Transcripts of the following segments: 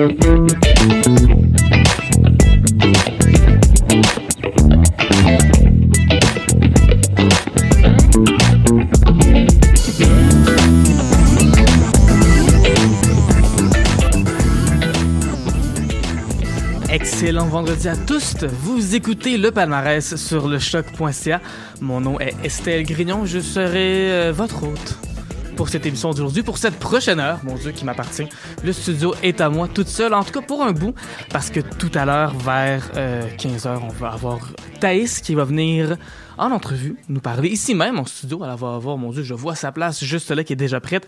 Excellent vendredi à tous. Vous écoutez le palmarès sur le choc.ca. Mon nom est Estelle Grignon. Je serai euh, votre hôte pour cette émission d'aujourd'hui, pour cette prochaine heure, mon Dieu, qui m'appartient. Le studio est à moi toute seule, en tout cas pour un bout, parce que tout à l'heure, vers 15h, euh, on va avoir Thaïs qui va venir en entrevue nous parler ici même en studio. Elle va avoir, mon Dieu, je vois sa place juste là qui est déjà prête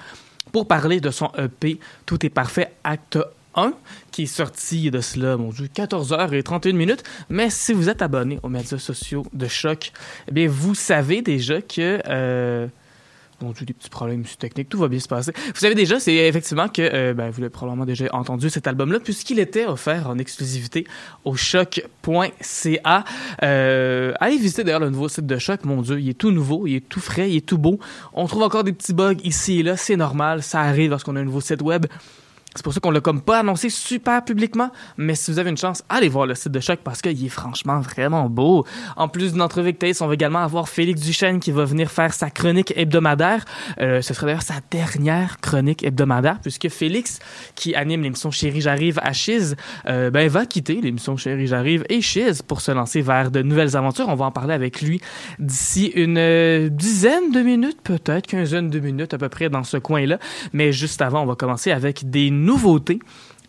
pour parler de son EP Tout est parfait, acte 1, qui est sorti de cela, mon Dieu, 14h31 minutes. Mais si vous êtes abonné aux médias sociaux de Choc, eh bien, vous savez déjà que... Euh, des petits problèmes techniques, tout va bien se passer. Vous savez déjà, c'est effectivement que, euh, ben, vous l'avez probablement déjà entendu cet album-là, puisqu'il était offert en exclusivité au choc.ca. Euh, allez visiter d'ailleurs le nouveau site de Choc, mon Dieu, il est tout nouveau, il est tout frais, il est tout beau. On trouve encore des petits bugs ici et là, c'est normal, ça arrive lorsqu'on a un nouveau site web. C'est pour ça qu'on l'a comme pas annoncé super publiquement, mais si vous avez une chance, allez voir le site de Choc parce qu'il est franchement vraiment beau. En plus d'une entrevue avec Thaïs, on va également avoir Félix Duchesne qui va venir faire sa chronique hebdomadaire. Euh, ce sera d'ailleurs sa dernière chronique hebdomadaire puisque Félix, qui anime l'émission Chérie j'arrive à Chiz, euh, ben, va quitter l'émission Chérie j'arrive et Chiz pour se lancer vers de nouvelles aventures. On va en parler avec lui d'ici une euh, dizaine de minutes, peut-être quinzaine de minutes à peu près dans ce coin-là. Mais juste avant, on va commencer avec des nouveautés.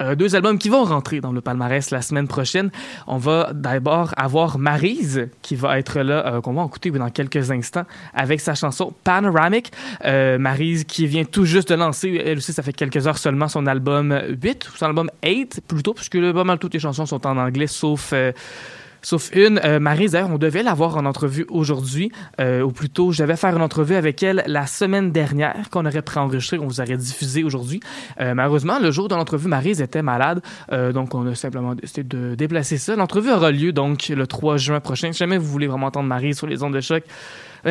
Euh, deux albums qui vont rentrer dans le palmarès la semaine prochaine. On va d'abord avoir Marise qui va être là, euh, qu'on va écouter dans quelques instants, avec sa chanson Panoramic. Euh, Marise qui vient tout juste de lancer, elle aussi, ça fait quelques heures seulement, son album 8, son album 8 plutôt, puisque pas mal toutes les chansons sont en anglais, sauf Sauf une, euh, Marie, d'ailleurs, on devait l'avoir en entrevue aujourd'hui, euh, ou plutôt, je devais faire une entrevue avec elle la semaine dernière, qu'on aurait préenregistré, qu'on vous aurait diffusé aujourd'hui. Euh, malheureusement, le jour de l'entrevue, Marie était malade, euh, donc on a simplement décidé de déplacer ça. L'entrevue aura lieu donc le 3 juin prochain. Si jamais vous voulez vraiment entendre Marie sur les ondes de choc,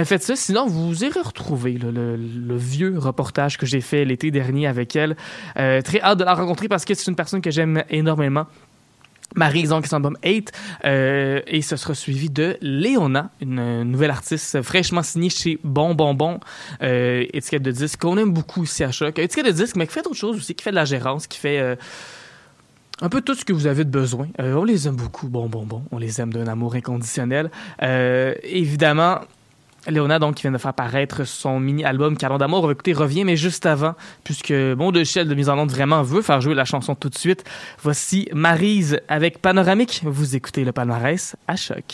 faites ça. Sinon, vous irez retrouver le, le, vieux reportage que j'ai fait l'été dernier avec elle. très hâte de la rencontrer parce que c'est une personne que j'aime énormément. Marie donc son album 8 euh, et ce sera suivi de Léona, une nouvelle artiste fraîchement signée chez Bon Bon Bon, euh, étiquette de disque qu'on aime beaucoup ici à Choc. Étiquette de disque, mais qui fait d'autres choses aussi, qui fait de la gérance, qui fait euh, un peu tout ce que vous avez de besoin. Euh, on les aime beaucoup, Bon Bon Bon, on les aime d'un amour inconditionnel. Évidemment, Léona, donc, qui vient de faire paraître son mini-album Calon d'amour. On mais juste avant, puisque bon, de de Mise en Onde vraiment veut faire jouer la chanson tout de suite, voici Marise avec Panoramique. Vous écoutez le palmarès à choc.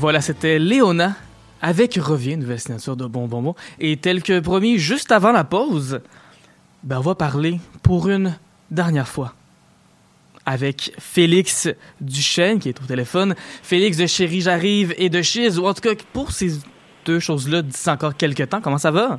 Voilà, c'était Léona avec Revient, nouvelle signature de Bon Bon Et tel que promis, juste avant la pause, ben on va parler pour une dernière fois avec Félix Duchesne qui est au téléphone. Félix de Chéri J'arrive et de Chiz, ou en tout cas pour ces deux choses-là d'ici encore quelques temps. Comment ça va?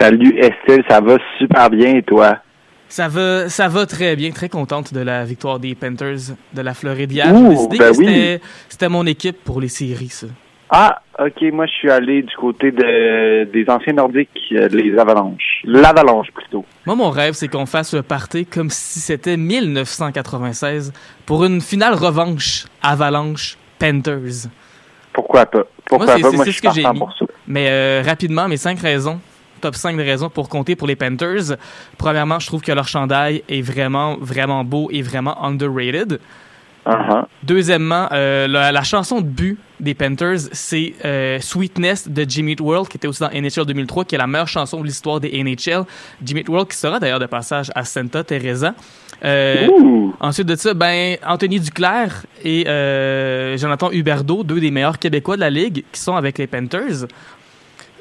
Salut Estelle, ça va super bien et toi? Ça va, ça va très bien. Très contente de la victoire des Panthers de la Floride hier. J'ai décidé ben que c'était mon équipe pour les séries, ça. Ah, ok. Moi, je suis allé du côté de, des anciens Nordiques, euh, les Avalanches. L'Avalanche, plutôt. Moi, mon rêve, c'est qu'on fasse un party comme si c'était 1996 pour une finale revanche Avalanche-Panthers. Pourquoi pas? Pourquoi pas? Moi, je suis ce que j'ai mis. Mais euh, rapidement, mes cinq raisons top 5 de raisons pour compter pour les Panthers. Premièrement, je trouve que leur chandail est vraiment, vraiment beau et vraiment underrated. Uh-huh. Deuxièmement, euh, la, chanson de but des Panthers, c'est euh, Sweetness de Jimmy World, qui était aussi dans NHL 2003, qui est la meilleure chanson de l'histoire des NHL. Jimmy World qui sera d'ailleurs de passage à Santa Teresa. Euh, ensuite de ça, ben, Anthony Duclair et Jonathan Huberdeau, deux des meilleurs Québécois de la Ligue, qui sont avec les Panthers.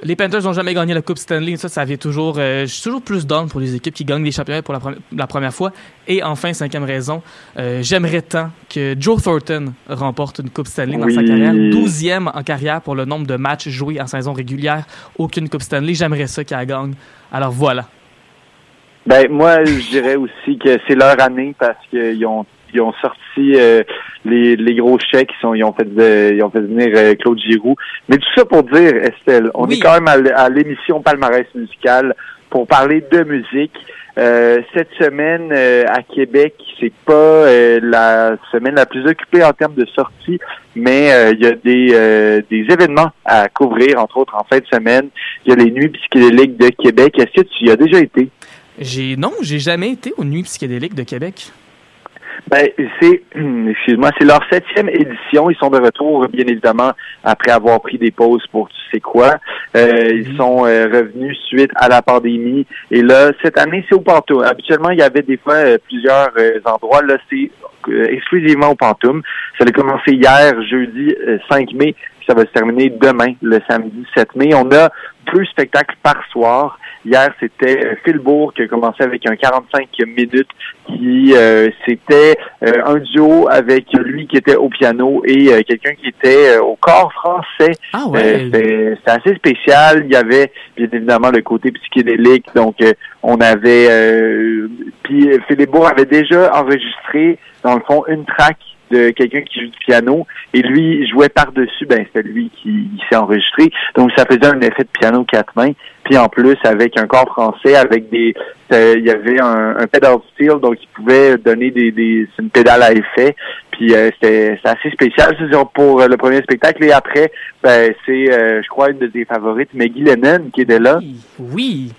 Les Panthers n'ont jamais gagné la Coupe Stanley. Ça, ça vient toujours. Euh, je suis toujours plus down pour les équipes qui gagnent des championnats pour la, première fois. Et enfin, cinquième raison, euh, j'aimerais tant que Joe Thornton remporte une Coupe Stanley dans sa carrière. Douzième en carrière pour le nombre de matchs joués en saison régulière. Aucune Coupe Stanley. J'aimerais ça qu'elle gagne. Alors voilà. Ben moi, je dirais aussi que c'est leur année parce qu'ils ont ils ont sorti euh, les, les, gros chèques, ils, sont, ils, ont fait ils ont fait venir euh, Claude Giroux. Mais tout ça pour dire, Estelle, on est quand même à, l'émission Palmarès musicale pour parler de musique. Euh, cette semaine à Québec, c'est pas la semaine la plus occupée en termes de sorties, mais il y a des, des événements à couvrir, entre autres en fin de semaine. Il y a les Nuits psychédéliques de Québec. Est-ce que tu y as déjà été? J'ai non, j'ai jamais été aux Nuits psychédéliques de Québec. Ben, c'est, excuse-moi, c'est leur septième édition. Ils sont de retour, bien évidemment, après avoir pris des pauses pour tu sais quoi. Euh, ils mhm. sont euh, revenus suite à la pandémie. Et là, cette année, c'est au Pantoum. Habituellement, il y avait des fois euh, plusieurs endroits. Là, c'est exclusivement au Pantoum. Ça a commencé hier, jeudi 5 mai. Ça va se terminer demain, le samedi 7 mai. On a deux spectacles par soir. Hier, c'était euh, Phil Bourg qui a commencé avec un 45 minutes qui euh, c'était euh, un duo avec lui qui était au piano et quelqu'un qui était au corps français. Ah ouais. c'était assez spécial. Il y avait bien évidemment le côté psychédélique. Donc on avait puis Philippe Bourg avait déjà enregistré dans le fond une track de quelqu'un qui joue du piano et lui jouait par-dessus, ben c'était lui qui, s'est enregistré. Donc ça faisait un effet de piano quatre mains. Puis en plus avec un corps français, avec des il y avait un, un pedal steel, donc il pouvait donner des, des une pédale à effet. Puis euh, c'était assez spécial c'est pour euh, le premier spectacle. Et après, ben c'est euh, je crois une de tes favorites, Maggie Lennon qui était là. Oui.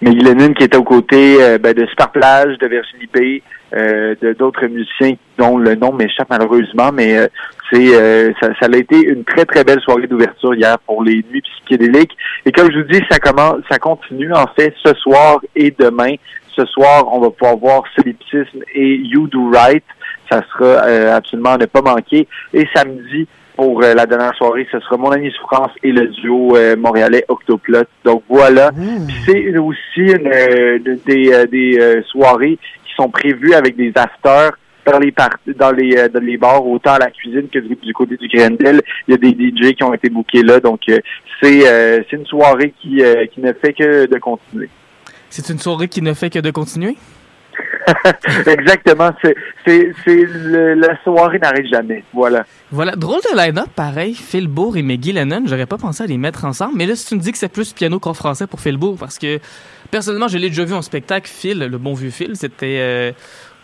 Maggie Lennon qui était aux côtés ben, de Super Plage, de Virginie B, euh, de d'autres musiciens dont le nom m'échappe malheureusement, mais euh, c'est euh, ça, ça, a été une très très belle soirée d'ouverture hier pour les nuits psychédéliques. Et comme je vous dis, ça commence, ça continue en fait ce soir et demain. Ce soir, on va pouvoir voir Solipsisme et You Do Right. Ça sera absolument à ne pas manquer. Et samedi, pour la dernière soirée, ce sera Mon ami Souffrance et le duo montréalais Octoplot. Donc voilà. Mmh. C'est aussi une, des, des soirées sont prévus avec des afters dans les dans les euh, dans les bars, autant à la cuisine que du, côté du Grendel. Il y a des DJ qui ont été bookés là, donc c'est c'est une soirée qui qui ne fait que de continuer. C'est une soirée qui ne fait que de continuer? Exactement. C'est, c'est, la soirée n'arrive jamais. Voilà. Voilà. Drôle de line-up, pareil. Phil Bourg et Maggie Lennon. J'aurais pas pensé à les mettre ensemble. Mais là, si tu me dis que c'est plus piano qu'en français pour Phil Bourg, parce que personnellement, je l'ai déjà vu en spectacle. Phil, le bon vieux Phil, c'était euh,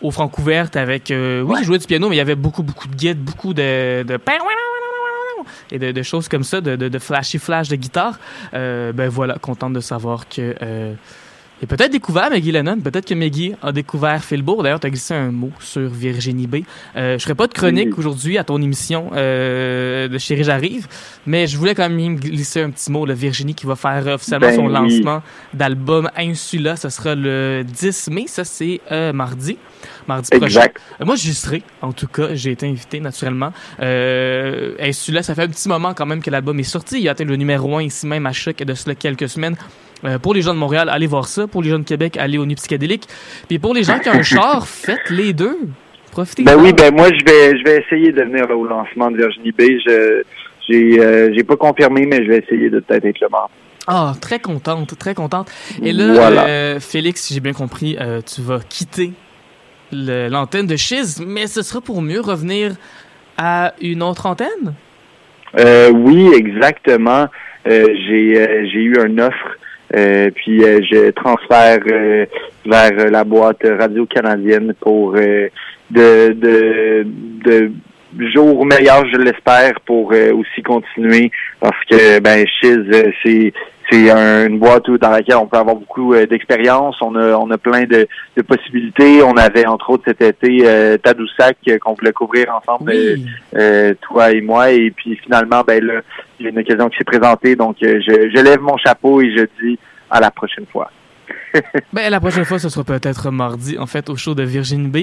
au Francouverte avec. Euh, oui, il jouait du piano, mais il y avait beaucoup, beaucoup de guides, beaucoup de. de et de, choses comme ça, de, de, flashy flash de guitare. Euh, ben voilà, contente de savoir que et peut-être découvert Maggie Lennon, peut-être que Maggie a découvert Phil Bourg. D'ailleurs, tu as glissé un mot sur Virginie B. Euh, je ferai pas de chronique aujourd'hui à ton émission euh, de Chérie J'arrive, mais je voulais quand même glisser un petit mot de Virginie qui va faire officiellement ben son lancement d'album Insula. Ce sera le 10 mai, ça c'est euh, mardi. Mardi prochain. Euh, moi, j'y serai, en tout cas. J'ai été invité, naturellement. Euh, Insula, ça fait un petit moment quand même que l'album est sorti. Il a atteint le numéro 1 ici même à Choc de cela quelques semaines. Euh, pour les gens de Montréal, allez voir ça. Pour les gens de Québec, allez au Nuit Psychédélique. Puis pour les gens qui ont un char, faites les deux. Profitez. Ben oui, ben moi, je vais, je vais essayer de venir au lancement de Virginie B. Je, j'ai, euh, j'ai pas confirmé, mais je vais essayer de peut-être être le membre. Ah, très contente, très contente. Et là, euh, Félix, si j'ai bien compris, tu vas quitter l'antenne de Chiz, mais ce sera pour mieux revenir à une autre antenne? oui, exactement. j'ai, j'ai eu un offre euh, puis euh, je transfère euh, vers la boîte radio canadienne pour de, de, de jours meilleurs, je l'espère, pour aussi continuer. Parce que ben Chiz, c'est c'est une boîte dans laquelle on peut avoir beaucoup d'expérience. On a on a plein de, de, possibilités. On avait entre autres cet été Tadoussac qu'on voulait couvrir ensemble, toi et moi. Et puis finalement, ben là, il y a une occasion qui s'est présentée. Donc je, je lève mon chapeau et je dis à la prochaine fois. ben, la prochaine fois, ce sera peut-être mardi, en fait, au show de Virginie B.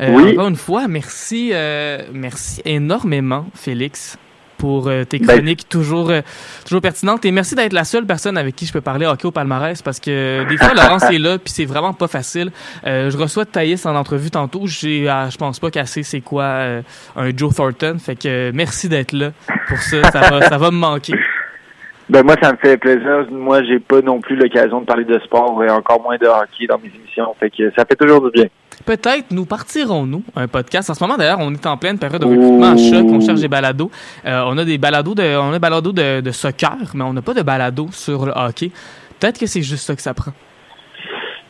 Euh, oui. Encore une fois, merci, euh, merci énormément, Félix, pour euh, tes ben, chroniques toujours, toujours pertinentes. Et merci d'être la seule personne avec qui je peux parler hockey au palmarès parce que des fois, Laurence est là, puis c'est vraiment pas facile. je reçois Thaïs en entrevue tantôt. J'ai, ah, je pense pas qu'assez c'est quoi un Joe Thornton. Fait que merci d'être là pour ça. Ça va, ça va me manquer. Ben moi, ça me fait plaisir. Moi, j'ai pas non plus l'occasion de parler de sport et encore moins de hockey dans mes émissions. Fait que ça fait toujours du bien. Peut-être nous partirons-nous un podcast. En ce moment, d'ailleurs, on est en pleine période de recrutement à choc. On cherche des balados. Euh, on a des balados de, on a balados de, de soccer, mais on n'a pas de balado sur le hockey. Peut-être que c'est juste ça que ça prend.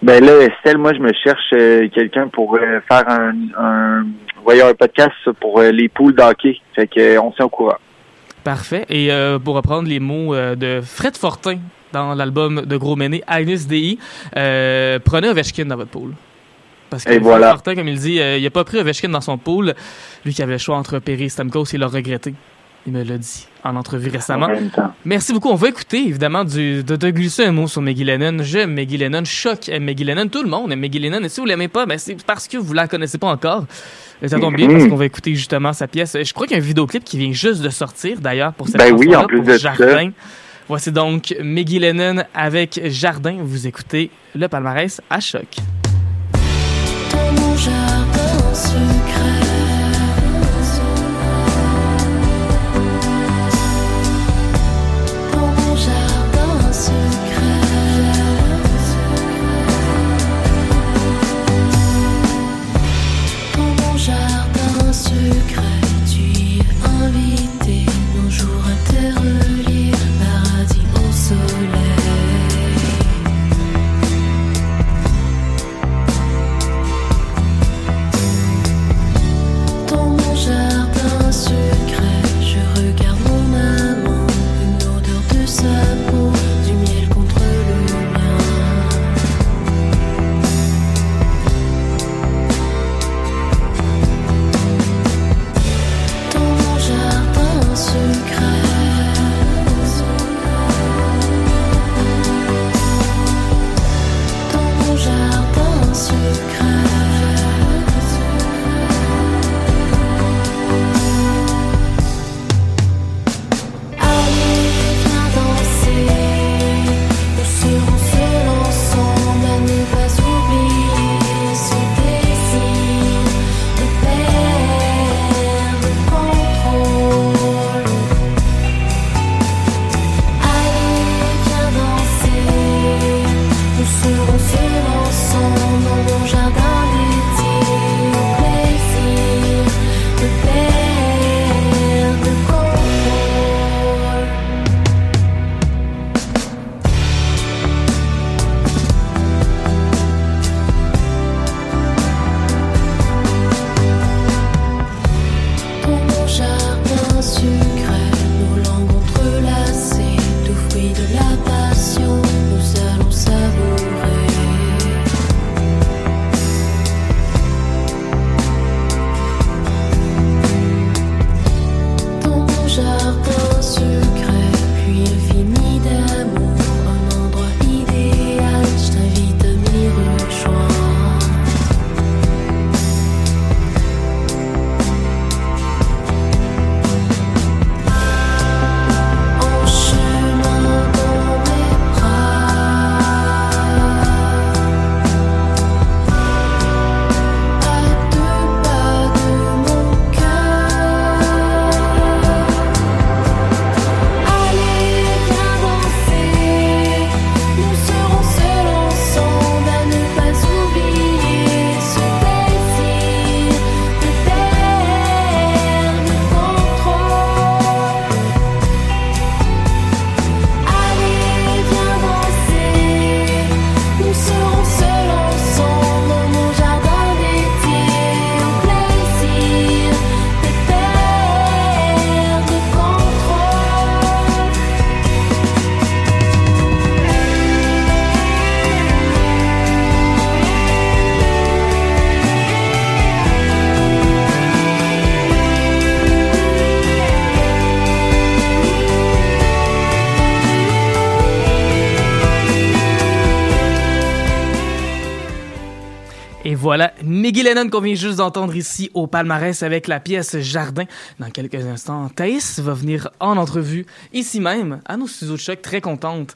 Ben là, Estelle, moi, je me cherche euh, quelqu'un pour euh, faire un, un, voyons, un podcast pour les poules d'hockey. Fait que on s'est au courant. Parfait. Et pour reprendre les mots de Fred Fortin dans l'album de Gros Méné, Agnes Dei, euh, prenez Ovechkin dans votre pool. Parce que Fred Fortin, comme il dit, il n'a pas pris Ovechkin dans son pool. Lui qui avait le choix entre Perry et Stamkos, il l'a regretté. Il me l'a dit en entrevue récemment. Merci beaucoup. On va écouter évidemment du, de, de glisser un mot sur Maggie Lennon. J'aime Maggie Lennon, choc aime Maggie Lennon. Tout le monde aime Maggie Lennon. Et si vous l'aimez pas, ben c'est parce que vous la connaissez pas encore. Ça tombe bien parce mm-hmm. qu'on va écouter justement sa pièce. Je crois qu'il y a un vidéoclip qui vient juste de sortir d'ailleurs pour cette ben oui, en plus de Jardin. Voici donc Maggie Lennon avec Jardin. Vous écoutez le palmarès à choc jardin Voilà, Miggy Lennon qu'on vient juste d'entendre ici au palmarès avec la pièce Jardin. Dans quelques instants, Thaïs va venir en entrevue ici même, à nos studios de choc, très contente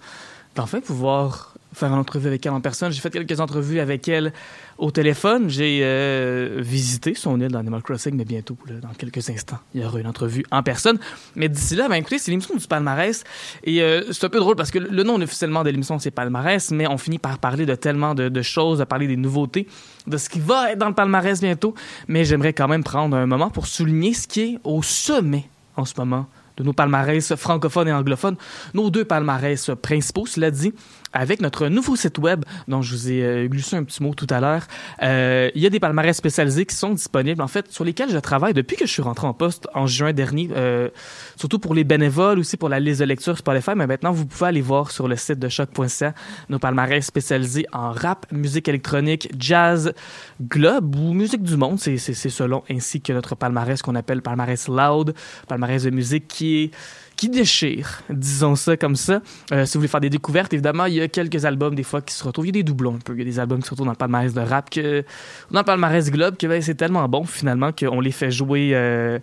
d'enfin pouvoir faire une entrevue avec elle en personne. J'ai fait quelques entrevues avec elle au téléphone. J'ai euh, visité son île dans Animal Crossing, mais bientôt, dans quelques instants, il y aura une entrevue en personne. Mais d'ici là, ben, écoutez, c'est l'émission du palmarès. Et euh, c'est un peu drôle parce que le nom officiellement de l'émission, c'est palmarès, mais on finit par parler de tellement de, de choses, à parler des nouveautés, de ce qui va être dans le palmarès bientôt. Mais j'aimerais quand même prendre un moment pour souligner ce qui est au sommet en ce moment de nos palmarès francophones et anglophones, nos deux palmarès principaux, cela dit, avec notre nouveau site web dont je vous ai euh, glissé un petit mot tout à l'heure. Euh, il y a des palmarès spécialisés qui sont disponibles, en fait, sur lesquels je travaille depuis que je suis rentré en poste en juin dernier, euh, surtout pour les bénévoles, aussi pour la liste de lecture Spotify, mais maintenant, vous pouvez aller voir sur le site de choc.ca nos palmarès spécialisés en rap, musique électronique, jazz, globe ou musique du monde, c'est selon, ainsi que notre palmarès qu'on appelle palmarès loud, palmarès de musique qui est qui déchire, disons ça comme ça. Euh, si vous voulez faire des découvertes, évidemment, il y a quelques albums des fois qui se retrouvent. Il y a des doublons un peu. Il y a des albums qui se retrouvent dans le palmarès de rap, dans le palmarès globe, que ben, c'est tellement bon finalement qu'on les fait jouer. Euh,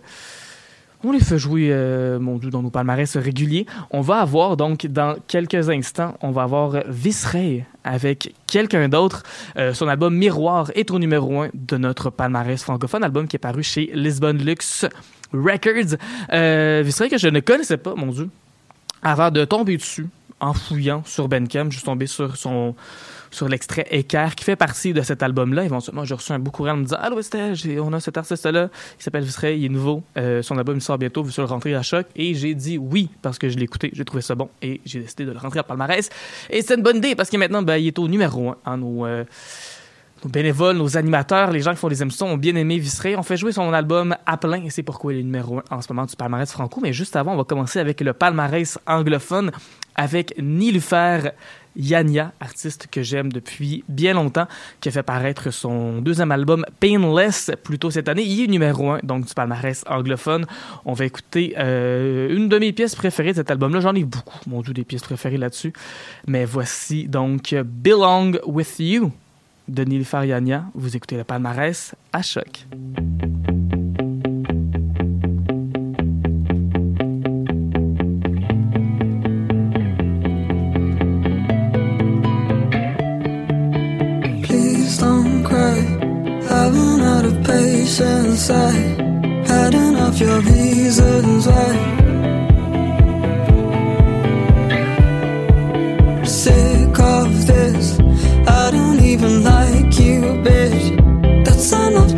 on les fait jouer, euh, mon Dieu, dans nos palmarès réguliers. On va avoir donc dans quelques instants, on va avoir Visray avec quelqu'un d'autre. son album Miroir est au numéro un de notre palmarès francophone, album qui est paru chez Lisbon Lux Records. Euh, que je ne connaissais pas, mon Dieu, avant de tomber dessus en fouillant sur Bandcamp. Je suis tombé sur son sur l'extrait Équerre qui fait partie de cet album-là. Éventuellement, j'ai reçu un beau en me disant Allô, Estelle, on a cet artiste-là, il s'appelle Visray, il est nouveau, euh, son album sort bientôt, vous le rentrer à choc. Et j'ai dit oui parce que je l'ai écouté, j'ai trouvé ça bon et j'ai décidé de le rentrer à palmarès. Et c'est une bonne idée parce que maintenant, ben, il est au numéro un en nos. Euh, nos bénévoles, nos animateurs, les gens qui font les émissions ont bien aimé Visseré. On fait jouer son album à plein et c'est pourquoi il est numéro un en ce moment du palmarès franco. Mais juste avant, on va commencer avec le palmarès anglophone avec Nilufer Yania, artiste que j'aime depuis bien longtemps, qui a fait paraître son deuxième album Painless plus tôt cette année. Il est numéro un donc du palmarès anglophone. On va écouter euh, une de mes pièces préférées de cet album-là. J'en ai beaucoup, mon dieu, des pièces préférées là-dessus. Mais voici donc Belong With You Denis Fariania. Vous écoutez le palmarès à choc. I've run out of patience. I had enough your reasons why. Like you, bitch. That's enough,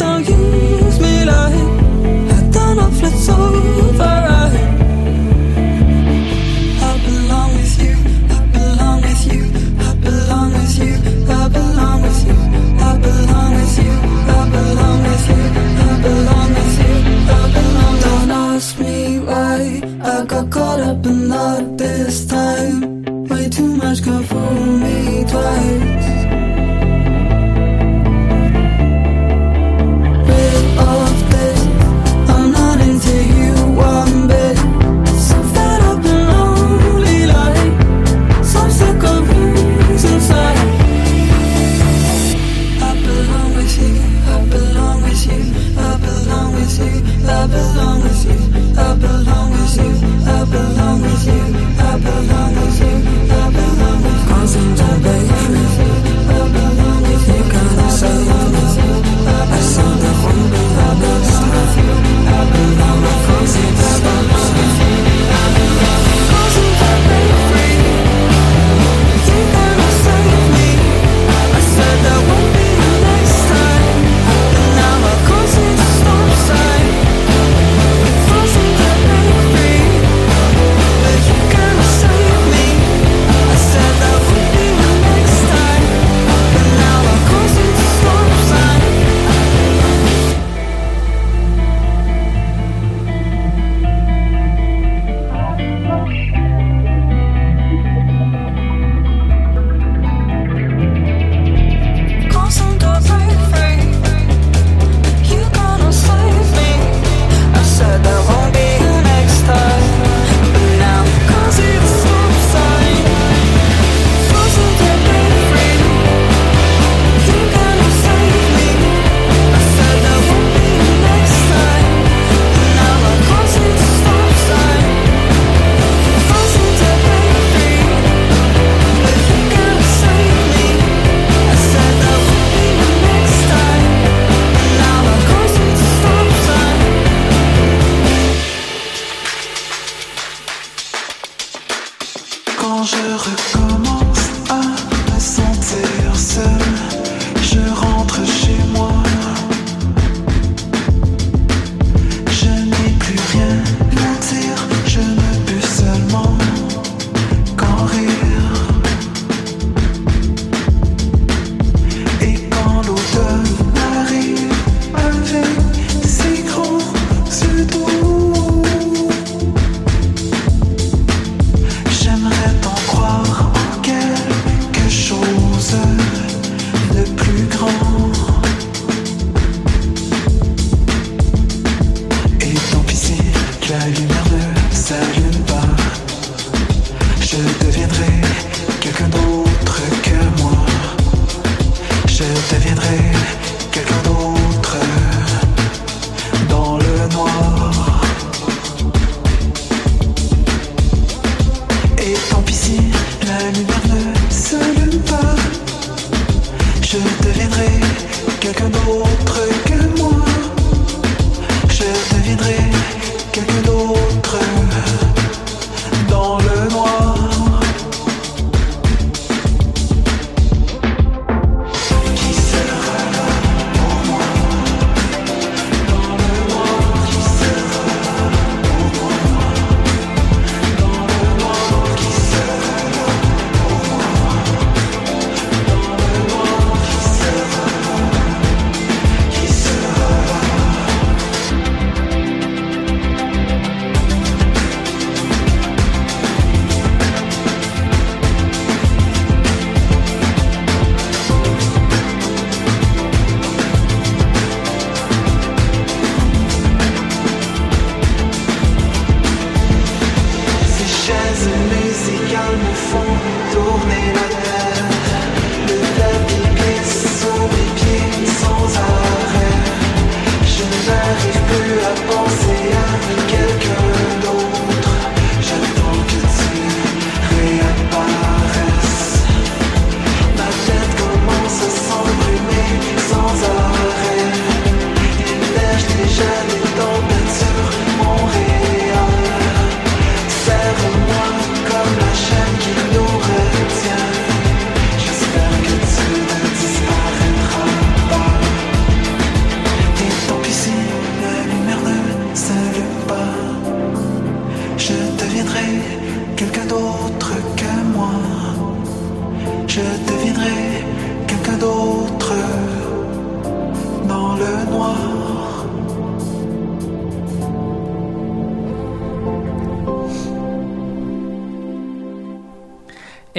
Doch nicht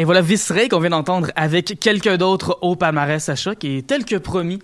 Et voilà Visray qu'on vient d'entendre avec quelqu'un d'autre au palmarès à choc. Et tel que promis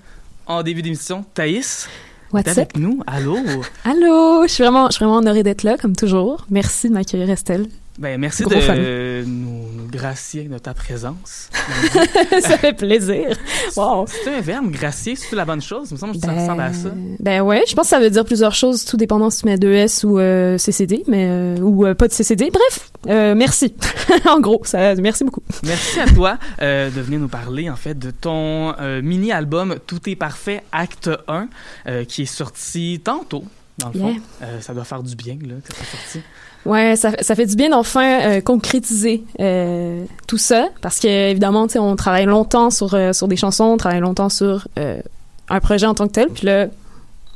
en début d'émission, Thaïs, What's avec nous. Allô? Allô, je suis vraiment, je suis vraiment honorée d'être là, comme toujours. Merci de m'accueillir, Estelle. Ben, merci de nous, gracier de ta présence. ça fait plaisir. Wow. C'est un verbe, gracier, c'est la bonne chose? Il me semble que ça Ben, ressemble à ça. Ben ouais, je pense que ça veut dire plusieurs choses, tout dépendant si tu mets 2S ou euh, CCD, mais euh, ou euh, pas de CCD. Bref, euh, merci. en gros, ça, merci beaucoup. Merci à toi euh, de venir nous parler en fait de ton euh, mini-album Tout est parfait, acte 1, euh, qui est sorti tantôt. Dans le fond, Yeah. Euh, ça doit faire du bien là, que ça soit sorti. Ouais, ça, fait du bien d'enfin euh, concrétiser euh, tout ça, parce que évidemment, on travaille longtemps sur euh, sur des chansons, on travaille longtemps sur un projet en tant que tel, puis là, de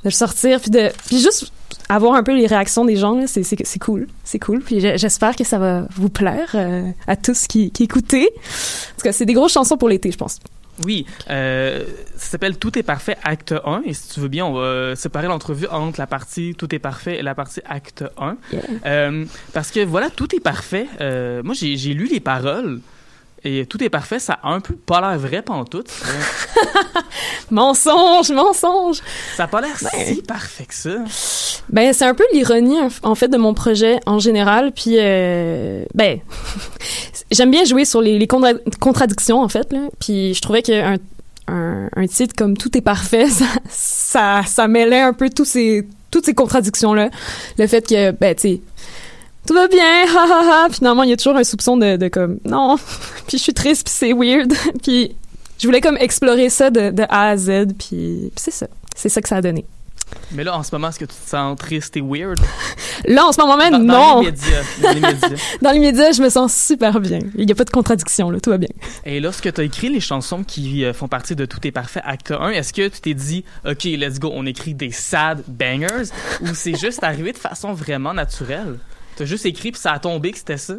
le sortir, puis de, puis juste avoir un peu les réactions des gens, c'est c'est cool, c'est cool. Puis j'espère que ça va vous plaire à tous qui qui écoutez, parce que c'est des grosses chansons pour l'été, je pense. Oui, euh, ça s'appelle Tout est parfait, acte 1. Et si tu veux bien, on va séparer l'entrevue entre la partie Tout est parfait et la partie acte 1. Yeah. Euh, parce que voilà, Tout est parfait. Euh, moi, j'ai lu les paroles. Et tout est parfait, ça a un peu pas l'air vrai pantoute. Mensonge, mensonge. Ça a pas l'air Ben. si parfait que ça. Ben c'est un peu l'ironie en- fait de mon projet en général puis ben j'aime bien jouer sur les, les contra- contradictions en fait puis je trouvais qu'un un, un titre comme tout est parfait ça ça, ça mêlait un peu tous ces toutes ces contradictions là le fait que ben tu sais tout va bien, ha ha ha. Finalement, il y a toujours un soupçon de, comme non. puis je suis triste, puis c'est weird. puis je voulais comme explorer ça de, de A à Z, puis, puis c'est ça. C'est ça que ça a donné. Mais là, en ce moment, est-ce que tu te sens triste et weird? Là, en ce moment même, non. dans les médias. Dans les médias. Dans l'immédiat, je me sens super bien. Il n'y a pas de contradiction, là, tout va bien. Et lorsque tu as écrit les chansons qui euh, font partie de Tout est parfait, acte 1, est-ce que tu t'es dit, OK, let's go, on écrit des sad bangers? Ou c'est juste arrivé de façon vraiment naturelle? T'as juste écrit puis ça a tombé que c'était ça?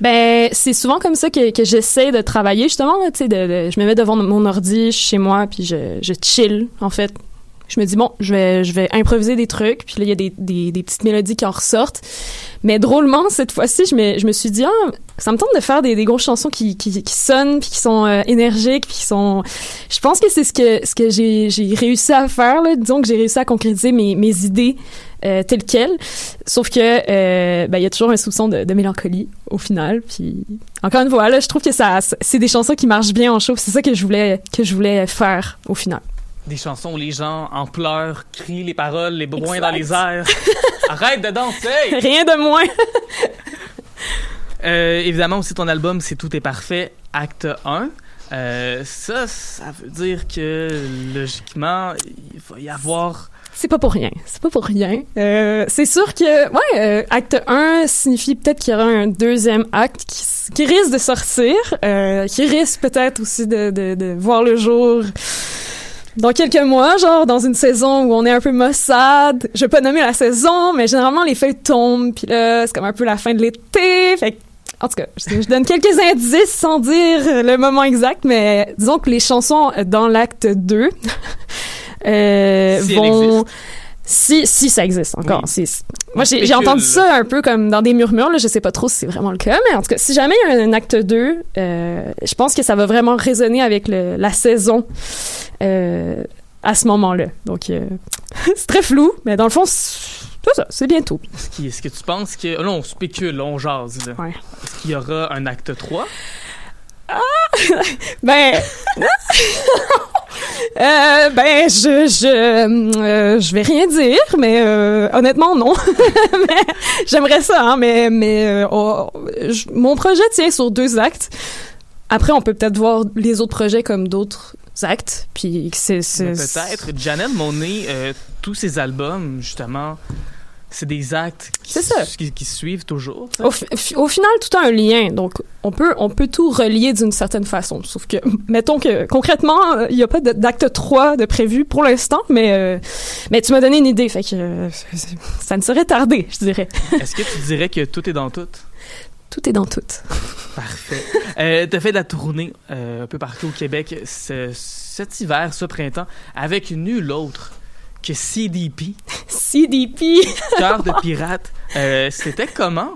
Ben, c'est souvent comme ça que, que j'essaie de travailler, justement, là, tu sais, de, de- je me mets devant mon ordi, je suis chez moi, puis je, je chill, en fait. Je me dis, bon, je vais, je vais improviser des trucs, puis là, il y a des, des, des petites mélodies qui en ressortent. Mais drôlement, cette fois-ci, je me, je me suis dit, ah, ça me tente de faire des, des grosses chansons qui, qui, sonnent, puis qui sont euh, énergiques, puis qui sont... Je pense que c'est ce que, ce que j'ai, j'ai réussi à faire, là. Disons que j'ai réussi à concrétiser mes, mes idées euh, telles quelles. Sauf que, euh, ben, y a toujours un soupçon de, de mélancolie, au final. Puis, encore une fois, là, je trouve que ça, c'est des chansons qui marchent bien en show. C'est ça que je voulais, que je voulais faire, au final. Des chansons où les gens en pleurent, crient les paroles, les bruits Exact. dans les airs. Arrête de danser! Rien de moins. Euh, évidemment aussi ton album c'est Tout est parfait, acte 1. Euh, ça, ça veut dire que logiquement, il va y avoir... C'est pas pour rien. C'est pas pour rien. Euh, c'est sûr que, ouais, euh, acte 1 signifie peut-être qu'il y aura un deuxième acte qui, risque de sortir, euh, qui risque peut-être aussi de, de, de voir le jour dans quelques mois, genre dans une saison où on est un peu maussade. Je vais pas nommer la saison, mais généralement les feuilles tombent, puis là, c'est comme un peu la fin de l'été. Fait que, en tout cas, je, je donne quelques indices sans dire le moment exact, mais disons que les chansons dans l'acte 2 euh, Si vont... Si, si ça existe encore. Oui. Si- si- Moi, j'ai entendu ça un peu comme dans des murmures. Là, je sais pas trop si c'est vraiment le cas, mais en tout cas, si jamais il y a un acte 2, euh, je pense que ça va vraiment résonner avec le, la saison euh, à ce moment-là. Donc, euh, c'est très flou, mais dans le fond, c'est ça, c'est bientôt. Est-ce que tu penses que... Là, on spécule, on jase. là. Ouais. Est-ce qu'il y aura un acte 3? Ben, euh, ben, je, je, euh, je vais rien dire, mais euh, honnêtement, non. J'aimerais ça, hein, mais, mais oh, mon projet tient sur deux actes. Après, on peut peut-être voir les autres projets comme d'autres actes, puis c'est... Ben, Peut-être. Janelle Monet, tous ses albums, justement, c'est des actes qui, C'est ça. qui, qui suivent toujours. tu. Au, fi- fi- au final, tout a un lien, donc on peut, on peut tout relier d'une certaine façon. Sauf que, mettons que concrètement, euh, il n'y a pas d'acte 3 de prévu pour l'instant, mais, euh, mais tu m'as donné une idée, fait que euh, ça ne serait tardé, je dirais. Est-ce que tu dirais que tout est dans tout? Tout est dans tout. Parfait. Euh, T'as fait de la tournée un peu partout au Québec ce- cet hiver, ce printemps, avec nul autre que CDP, CDP! Cœur de pirate. Euh, C'était comment?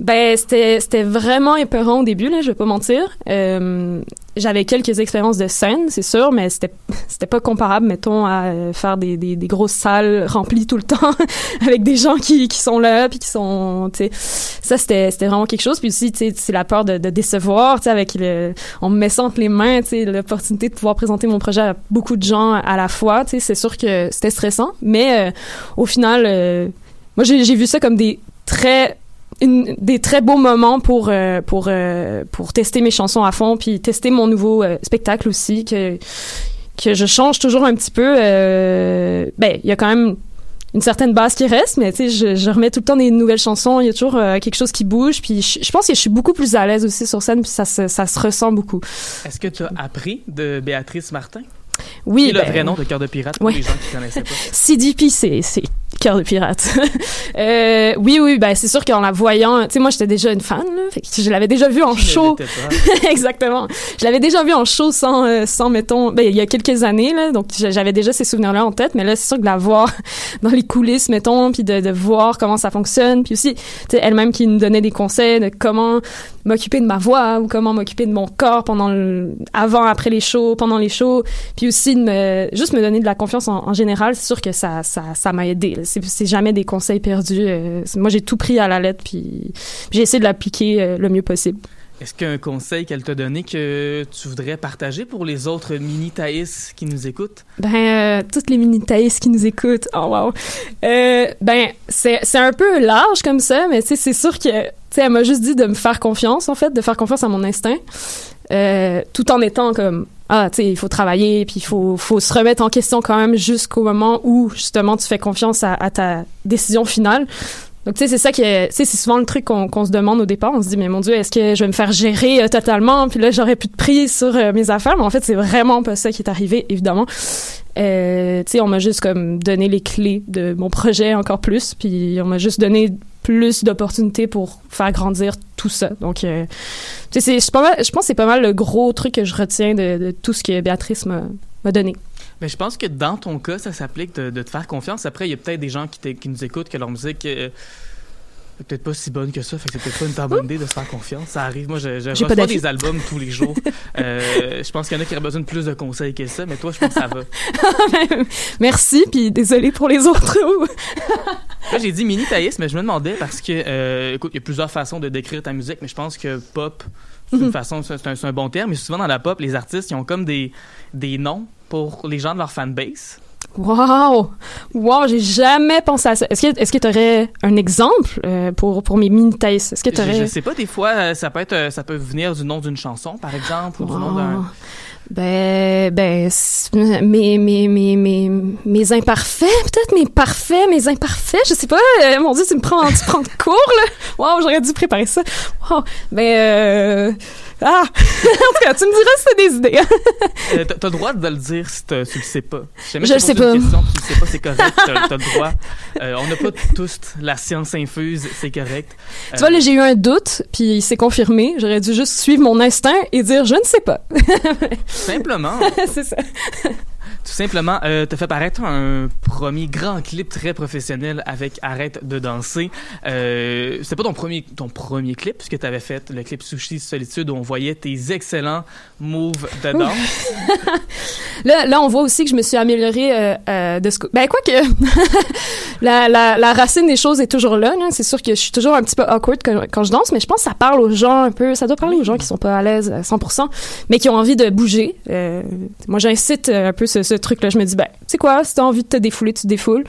Ben, c'était, c'était vraiment épeurant au début, là, je vais pas mentir. Euh, j'avais quelques expériences de scène, c'est sûr, mais c'était, c'était pas comparable, mettons, à euh, faire des, des, grosses salles remplies tout le temps avec des gens qui, qui sont là, puis qui sont, tu ça, c'était, c'était vraiment quelque chose. Puis aussi, tu sais, c'est la peur de, décevoir, tu sais, avec le, on me met ça entre les mains, tu sais, l'opportunité de pouvoir présenter mon projet à beaucoup de gens à la fois, tu sais, c'est sûr que c'était stressant, mais euh, au final, moi, j'ai vu ça comme des très une- des très beaux moments pour euh, pour euh, pour tester mes chansons à fond puis tester mon nouveau euh, spectacle aussi que que je change toujours un petit peu ben il y a quand même une certaine base qui reste mais tu sais je, je remets tout le temps des nouvelles chansons il y a toujours quelque chose qui bouge puis je, je pense que je suis beaucoup plus à l'aise aussi sur scène puis ça se, ça se ressent beaucoup Est-ce que tu as appris de Béatrice Martin? oui le ben, vrai nom de Cœur de pirate pour Ouais. les gens qui connaissaient pas. CDP, c'est cœur de pirate. euh, oui, oui, ben c'est sûr qu'en la voyant, tu sais, moi j'étais déjà une fan, là, fait que je l'avais déjà vue en show. Exactement. Je l'avais déjà vue en show sans, euh, sans mettons, ben il y a quelques années là, donc j'a- j'avais déjà ces souvenirs-là en tête, mais là c'est sûr que de la voir dans les coulisses, mettons, puis de, de voir comment ça fonctionne, puis aussi, tu sais, elle-même qui nous donnait des conseils de comment m'occuper de ma voix ou comment m'occuper de mon corps pendant le, avant, après les shows, pendant les shows, puis aussi de me, juste me donner de la confiance en, en général, c'est sûr que ça, ça, ça m'a aidé. C'est, jamais des conseils perdus. euh, moi, j'ai tout pris à la lettre, puis, j'ai essayé de l'appliquer euh, le mieux possible. Est-ce qu'il y a un conseil qu'elle t'a donné que tu voudrais partager pour les autres mini Thaïs qui nous écoutent? Ben, euh, toutes les mini Thaïs qui nous écoutent, oh wow. Euh, ben, c'est, c'est un peu large comme ça, mais c'est sûr que, tu sais, elle m'a juste dit de me faire confiance, en fait, de faire confiance à mon instinct, euh, tout en étant comme ah, tu sais, il faut travailler, puis il faut, faut se remettre en question quand même jusqu'au moment où, justement, tu fais confiance à, ta décision finale. Donc, tu sais, c'est ça qui est, tu sais, c'est souvent le truc qu'on qu'on se demande au départ. On se dit, mais mon Dieu, est-ce que je vais me faire gérer euh, totalement? Puis là, j'aurais plus de prise sur euh, mes affaires. Mais en fait, c'est vraiment pas ça qui est arrivé, évidemment. Euh, tu sais, on m'a juste comme donné les clés de mon projet encore plus. Puis on m'a juste donné plus d'opportunités pour faire grandir tout ça. Donc, euh, c'est- je, pense que c'est pas mal le gros truc que je retiens de, de tout ce que Béatrice m'a m'a donné. Mais je pense que dans ton cas, ça s'applique de, de te faire confiance. Après, il y a peut-être des gens qui, nous écoutent que leur musique euh, est peut-être pas si bonne que ça. Fait que c'est peut-être pas une tant bonne idée de se faire confiance. Ça arrive. Moi, je, je pas reçois des albums tous les jours. Euh, je pense qu'il y en a qui auraient besoin de plus de conseils que ça. Mais toi, je pense que ça va. Merci, puis désolé pour les autres. Là, j'ai dit mini-taïs, mais je me demandais parce que, euh, écoute, il y a plusieurs façons de décrire ta musique, mais je pense que pop, c'est une Mhm. façon, c'est un, bon terme. Mais souvent dans la pop, les artistes, ils ont comme des, des noms pour les gens de leur fanbase. Wow! Wow, j'ai jamais pensé à ça. Est-ce que est-ce que tu aurais un exemple euh, pour, pour mes mini taïs? Est-ce que tu Je, je sais pas, des fois, euh, ça peut être, ça peut venir du nom d'une chanson, par exemple, ou du nom d'un. Ben, ben, mes, mes, mes, mes, mes imparfaits, peut-être mes parfaits, mes imparfaits, je sais pas. euh, mon Dieu, tu me prends, tu prends de cours, là. Wow, j'aurais dû préparer ça. Wow. Ben, euh, ah! en tout cas, tu me diras si t'as des idées. Euh, t'as t'as le droit de le dire si t'as- tu le sais pas. Si jamais Je le sais pose une pas. question, tu le sais pas, c'est correct, t'as t'as le droit. Euh, on n'a pas tous la science infuse, c'est correct. Tu vois, là, j'ai eu un doute, puis il s'est confirmé. J'aurais dû juste suivre mon instinct et dire, je ne sais pas. Simplement, C'est ça. Tout simplement, euh, t'as fait paraître un premier grand clip très professionnel avec Arrête de danser. Euh, c'est pas ton premier, ton premier clip, puisque t'avais fait le clip Sushi Solitude où on voyait tes excellents moves de danse. Là, là, on voit aussi que je me suis améliorée euh, euh, de ce co- Ben, quoi que la, la, la racine des choses est toujours là. là. C'est sûr que je suis toujours un petit peu awkward quand, quand je danse, mais je pense que ça parle aux gens un peu. Ça doit parler aux gens qui sont pas à l'aise à 100%, mais qui ont envie de bouger. Euh, moi, j'incite un peu ce, ce truc-là. Je me dis, ben, tu sais quoi, si t'as envie de te défouler, tu te défoules.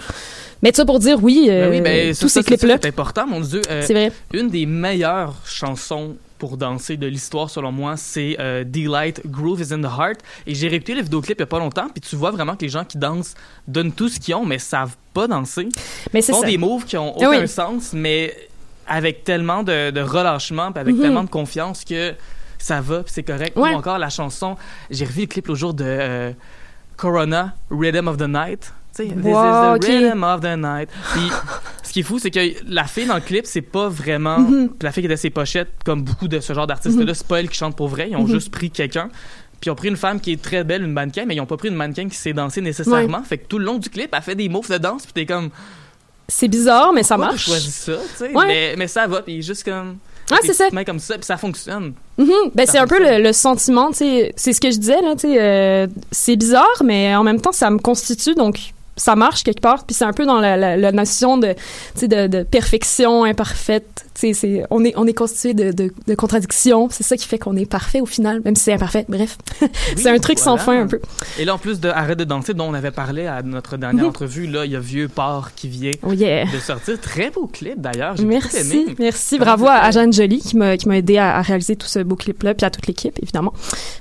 Mais ça pour dire, oui, euh, Ben oui, ben, tous ça, ces clips-là, C'est important, mon Dieu. Euh, c'est vrai. une des meilleures chansons pour danser de l'histoire, selon moi, c'est euh, Delight, Groove is in the Heart. Et j'ai réécouté le vidéoclip il y a pas longtemps, puis tu vois vraiment que les gens qui dansent donnent tout ce qu'ils ont, mais savent pas danser. Mais c'est font ça. des moves qui ont Ah aucun oui. sens, mais avec tellement de, de relâchement, puis avec Mhm. tellement de confiance que ça va, puis c'est correct. Ouais. Ou encore la chanson, j'ai revu le clip l'autre jour de euh, Corona, Rhythm of the Night. Tu sais, This Wow, is the rhythm of the night. Puis, ce qui est fou, c'est que la fille dans le clip, c'est pas vraiment Mhm. la fille qui était ses pochettes, comme beaucoup de ce genre d'artistes-là. Mhm. C'est pas elle qui chante pour vrai. Ils ont Mhm. juste pris quelqu'un. Puis ils ont pris une femme qui est très belle, une mannequin, mais ils ont pas pris une mannequin qui sait danser nécessairement. Fait que tout le long du clip, elle fait des moves de danse, puis t'es comme, C'est bizarre, mais ça pourquoi marche. choisi ça. Ouais. Mais, mais ça va, puis juste comme. Ah, c'est ça. comme ça, puis ça fonctionne. Mhm. Ben, c'est un peu le, le sentiment, tu sais, c'est ce que je disais, là, tu sais, euh, c'est bizarre, mais en même temps, ça me constitue, donc ça marche quelque part, puis c'est un peu dans la, la, la notion de, de, de perfection imparfaite, c'est, on est, on est constitué de, de, de contradictions, c'est ça qui fait qu'on est parfait au final, même si c'est imparfait, bref. c'est un truc sans fin un peu. Et là, en plus de Arrête de danser, dont on avait parlé à notre dernière Mhm. entrevue, là, il y a Vieux Port qui vient Oh yeah. de sortir. Très beau clip, d'ailleurs. Merci, aimé. merci. Bravo à, à? Jeanne Joly qui m'a qui m'a aidé à, à réaliser tout ce beau clip-là, puis à toute l'équipe, évidemment.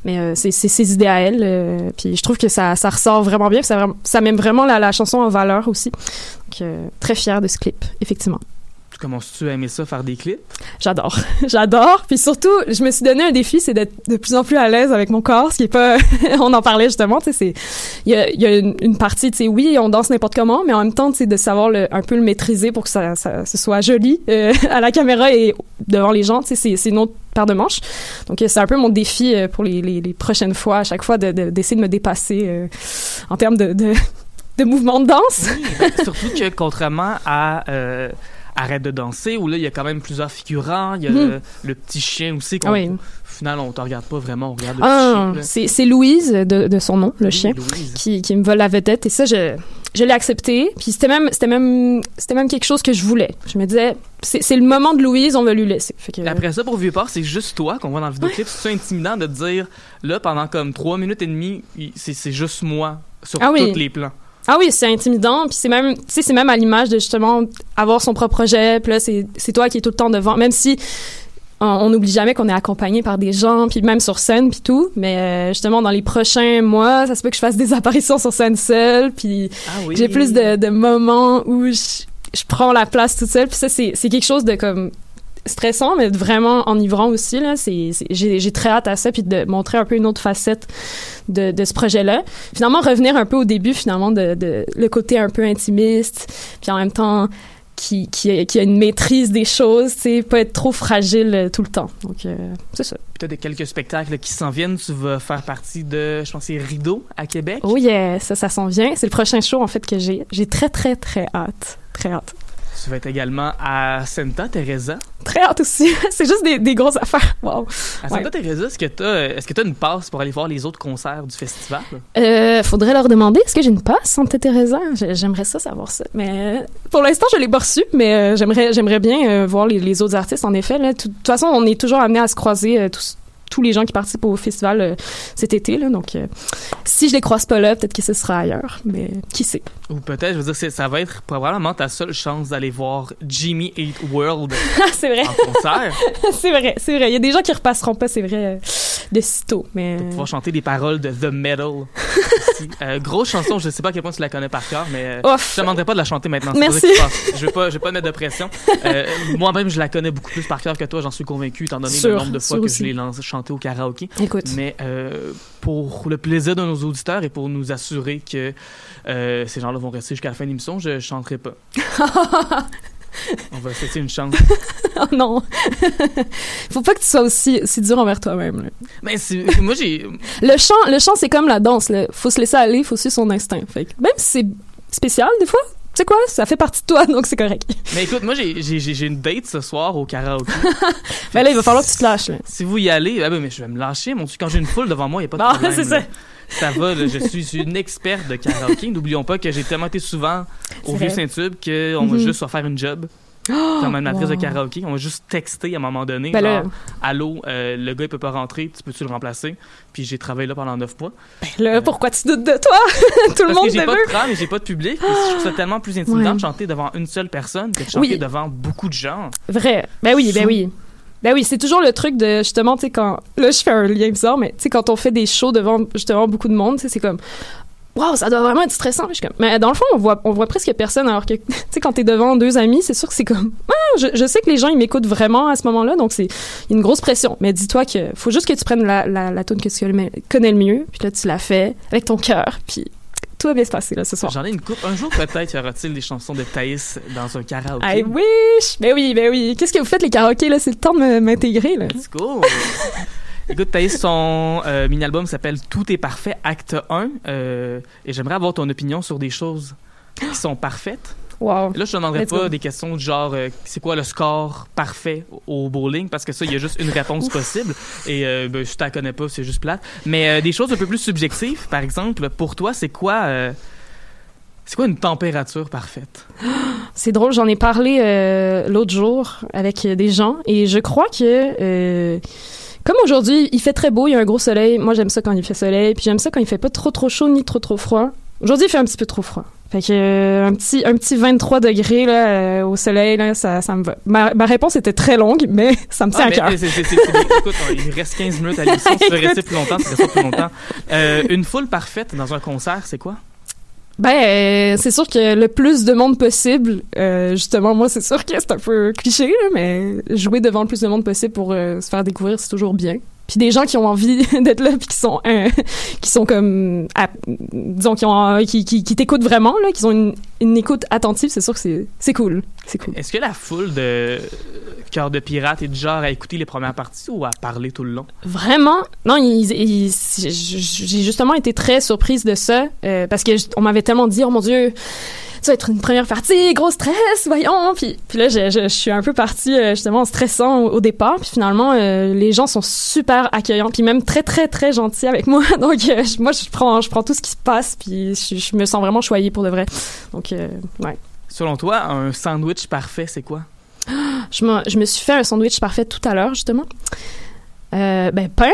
Mais euh, c'est c'est ses idées à elle, euh, puis je trouve que ça, ça ressort vraiment bien, ça, ça met vraiment la, la chanson en valeur aussi. Donc, euh, très fière de ce clip, effectivement. Tu commences-tu à aimer ça, faire des clips? J'adore, j'adore. Puis surtout, je me suis donné un défi, c'est d'être de plus en plus à l'aise avec mon corps, ce qui est pas. on en parlait justement, tu sais. c'est Il y a, il y a une, une partie, tu sais, oui, on danse n'importe comment, mais en même temps, tu sais, de savoir le, un peu le maîtriser pour que ça, ça ce soit joli euh, à la caméra et devant les gens, tu sais, c'est- une autre paire de manches. Donc euh, c'est un peu mon défi euh, pour les, les, les prochaines fois, à chaque fois, de- de- d'essayer de, me dépasser euh, en termes de, de, de mouvements de danse. Oui, ben, surtout que contrairement à euh, Arrête de danser, où là, il y a quand même plusieurs figurants, il y a Mhm. le, petit chien aussi, qu'on, oui. au final, on te regarde pas vraiment, on regarde le Ah, chien. c'est c'est Louise de, de son nom, le Oui, chien. Qui, qui me vole la vedette et ça je je l'ai accepté puis c'était même c'était même c'était même quelque chose que je voulais je me disais c'est le moment de Louise on va lui laisser fait que Après ça, pour Vieux-Port, c'est juste toi qu'on voit dans le vidéoclip. C'est intimidant de te dire, là, pendant comme trois minutes et demie, c'est, c'est juste moi sur Ah oui. tous les plans. Ah oui c'est intimidant puis c'est même tu sais c'est même à l'image de justement avoir son propre projet puis là c'est c'est toi qui es tout le temps devant même si on n'oublie jamais qu'on est accompagné par des gens, puis même sur scène, puis tout. Mais euh, justement, dans les prochains mois, ça se peut que je fasse des apparitions sur scène seule, puis Ah oui. j'ai plus de, de moments où je, je prends la place toute seule. Puis ça, c'est c'est quelque chose de comme stressant, mais vraiment enivrant aussi. Là. C'est, c'est- j'ai, j'ai très hâte à ça, puis de montrer un peu une autre facette de, de ce projet-là. Finalement, revenir un peu au début, finalement, de, de le côté un peu intimiste, puis en même temps qui, qui, a- qui a une maîtrise des choses, tu sais, pas être trop fragile euh, tout le temps. Donc, euh, c'est ça. Puis t'as des quelques spectacles qui s'en viennent. Tu vas faire partie de, je pense, c'est Rideau à Québec. Oh yeah, ça, ça s'en vient. C'est le prochain show, en fait, que j'ai. J'ai très, très, très hâte. Très hâte. Tu vas être également à Santa Teresa. Très hâte aussi. c'est juste des, des grosses affaires. Wow. À Santa Ouais. Teresa, est-ce que que t'as une passe pour aller voir les autres concerts du festival? Euh, faudrait leur demander, est-ce que j'ai une passe, Santa Teresa? J'ai- J'aimerais ça savoir ça. Mais euh, pour l'instant, je l'ai pas reçu, mais euh, j'aimerais, bien euh, voir les, les autres artistes, en effet. Là. De toute façon, on est toujours amené à se croiser, tous, tous les gens qui participent au festival euh, cet été. Là, donc, euh, si je les croise pas là, peut-être que ce sera ailleurs. Mais qui sait? Ou peut-être, je veux dire, ça va être probablement ta seule chance d'aller voir Jimmy Eat World c'est vrai, en concert c'est vrai, c'est vrai. Il y a des gens qui repasseront pas, c'est vrai, euh, de sitôt. Mais... pour pouvoir chanter des paroles de The Metal. Euh, grosse chanson, je sais pas à quel point tu la connais par cœur, mais Ouf. je te demanderai pas de la chanter maintenant. Merci. Je vais pas, je vais pas mettre de pression. Moi-même, je la connais beaucoup plus par cœur que toi, j'en suis convaincu, étant donné le nombre de fois que aussi. je l'ai lancé chanté au karaoké. Écoute. Mais euh, pour le plaisir de nos auditeurs et pour nous assurer que euh, ces gens-là vont rester jusqu'à la fin de l'émission, je chanterai pas. On va cesser une chance. Oh non. Faut pas que tu sois aussi, aussi dur envers toi-même. Mais moi, j'ai. Le chant, le chant c'est comme la danse. Là. Faut se laisser aller, faut suivre son instinct. Fait que même si c'est spécial des fois, sais quoi, ça fait partie de toi, donc c'est correct. Mais écoute, moi, j'ai- une date ce soir au karaoké. Mais là, il va falloir que tu te lâches. Là. Si vous y allez, ah ben, mais je vais me lâcher. Mon quand j'ai une foule devant moi, il n'y a pas de Bon, problème. c'est ça. Ça va, là, je suis une experte de karaoké. N'oublions pas que j'ai tellement été souvent au vieux. Saint-Tube qu'on m'a Mhm. juste offert une job comme animatrice wow. de karaoké. On m'a juste texté à un moment donné. Ben là- genre, Allô, euh, le gars, il peut pas rentrer, tu peux-tu le remplacer? Puis j'ai travaillé là pendant neuf mois. Là, pourquoi tu doutes de toi? Tout le monde que j'ai pas de crâne et j'ai pas de public. Je trouve ça tellement plus intimidant Ouais. de chanter devant une seule personne que de chanter Oui. devant beaucoup de gens. Vrai. Ben oui, ben oui. Ben oui, c'est toujours le truc de justement, tu sais, quand. Là, je fais un lien bizarre, mais tu sais, quand on fait des shows devant justement beaucoup de monde, tu sais, c'est comme. Waouh, ça doit vraiment être stressant. Puis je suis comme- Mais dans le fond, on voit, on voit presque personne, alors que, tu sais, quand t'es devant deux amis, c'est sûr que c'est comme. Ah, je, je sais que les gens, ils m'écoutent vraiment à ce moment-là, donc c'est une grosse pression. Mais dis-toi que faut juste que tu prennes la, la, la tune que tu connais le mieux, puis là, tu la fais avec ton cœur, puis tout va bien se passer, là, ce soir. J'en ai une coupe. Un jour, peut-être, y aura-t-il des chansons de Thaïs dans un karaoké? I wish! Ben oui, ben oui. Qu'est-ce que vous faites, les karaokés, là? C'est le temps de m'intégrer, là. Let's go! Écoute, Thaïs, son euh, mini-album s'appelle Tout est parfait, acte 1. euh, et j'aimerais avoir ton opinion sur des choses qui sont parfaites. Wow. Là, je te demanderai Let's pas go. des questions du genre euh, c'est quoi le score parfait au bowling? Parce que ça, il y a juste une réponse possible. Et euh, ben, je t'en connais pas, c'est juste plate. Mais euh, des choses un peu plus subjectives, par exemple, pour toi, c'est quoi c'est quoi une température parfaite? C'est drôle, j'en ai parlé l'autre jour avec des gens et je crois que comme aujourd'hui, il fait très beau, il y a un gros soleil. Moi, j'aime ça quand il fait soleil, puis j'aime ça quand il fait pas trop trop chaud ni trop trop froid. Aujourd'hui, il fait un petit peu trop froid. Fait que euh, un petit un petit 23 degrés là euh, au soleil là, ça ça me va. Ma, ma réponse était très longue, mais ça me tient Ah, à cœur. écoute, il reste 15 minutes à l'émission. Si tu rester plus longtemps, tu restes plus longtemps. Euh, une foule parfaite dans un concert, c'est quoi? Ben, euh, c'est sûr que le plus de monde possible, euh, justement, moi, c'est sûr que c'est un peu cliché, mais jouer devant le plus de monde possible pour euh, se faire découvrir, c'est toujours bien. Puis des gens qui ont envie d'être là, puis qui sont, qui sont comme, disons, qui qui, qui, t'écoutent vraiment, là, qui ont une, une écoute attentive, c'est sûr que c'est, c'est cool, c'est cool. Est-ce que la foule de Cœur de Pirate est du genre à écouter les premières parties ou à parler tout le long? Vraiment, non, j'ai justement été très surprise de ça euh, parce que j- on m'avait tellement dit, oh mon dieu, ça va être une première partie, gros stress, voyons. Puis, puis là, je, je, je suis un peu partie euh, justement en stressant au, au départ. Puis finalement, euh, les gens sont super accueillants, puis même très très très gentils avec moi. Donc euh, je- moi, je prends je prends tout ce qui se passe, puis je, me sens vraiment choyée pour de vrai. Donc ouais. Selon toi, un sandwich parfait, c'est quoi? Je, je me suis fait un sandwich parfait tout à l'heure, justement. Euh, ben, pain,